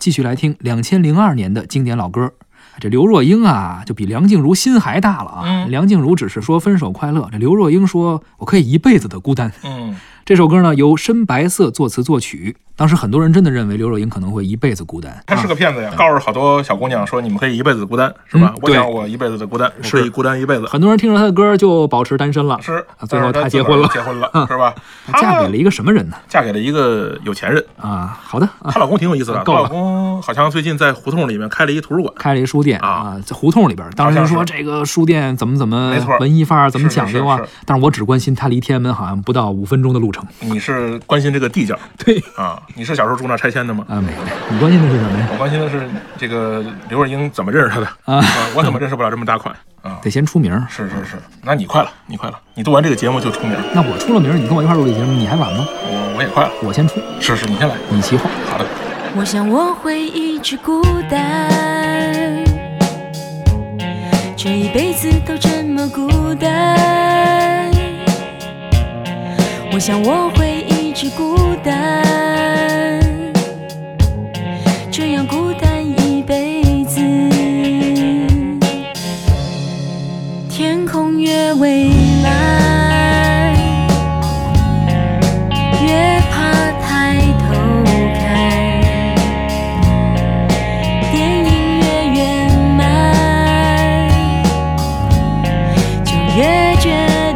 继续来听两千零二年的经典老歌。这刘若英啊，就比梁静茹心还大了啊！嗯梁静茹只是说分手快乐，这刘若英说我可以一辈子的孤单。嗯，这首歌呢由深白色作词作曲，当时很多人真的认为刘若英可能会一辈子孤单。他是个骗子呀，告诉好多小姑娘说你们可以一辈子孤单，是吧嗯？我想对我一辈子的孤单，我是可以孤单一辈子。很多人听着她的歌就保持单身了。是啊，最后但是她结婚了结婚了，是吧？她嫁给了一个什么人呢？嫁给了一个有钱人，啊，好的啊，她老公挺有意思的，她老公好像最近在胡同里面开了一图书馆。开了一书店啊啊，在胡同里边。当时人说这个书店怎么怎么没错文艺范儿，怎么讲究啊？但是我只关心它离天安门好像不到五分钟的路程。你是关心这个地价 对啊？你是小时候住那拆迁的吗？啊，没有，你关心的是什么呀？我关心的是这个刘若英怎么认识他的啊我怎么认识不了这么大款啊？得先出名儿。是是是，那你快了，你快了，你录完这个节目就出名，那我出了名儿，你跟我一块儿录这节目，你还晚吗？我我也快了。我先出，是是，你先来。你齐话。好的，我想我会一直孤单，这一辈子都这么孤单。我想我会一直孤单，这样孤单一辈子。天空越蔚蓝，越怕抬头看。电影越圆满，就越觉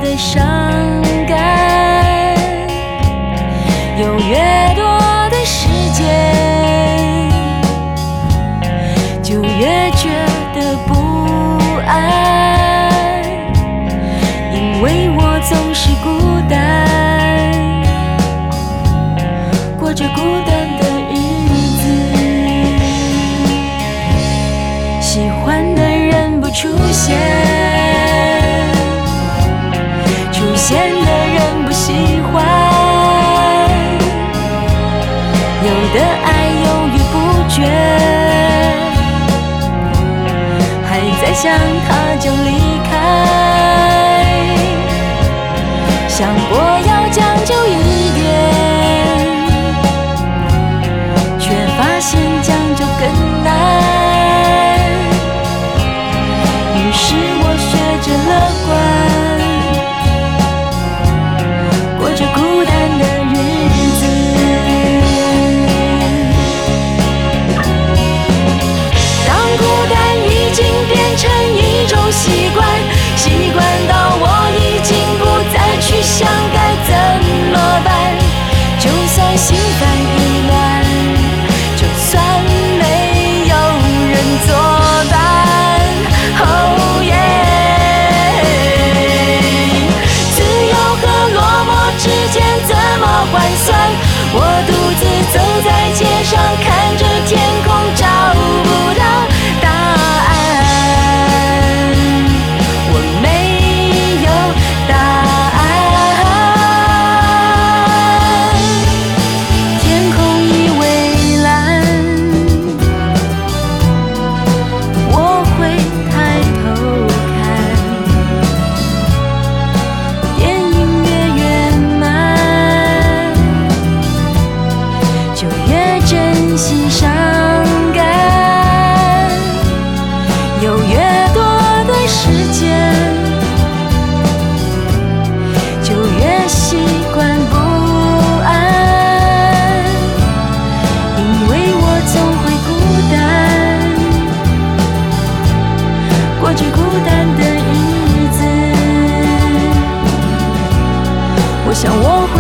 得伤总是孤单，过着孤单的日子。喜欢的人不出现，出现的人不喜欢。有的爱犹豫不决，还在想想过要我独自走在街上，看像我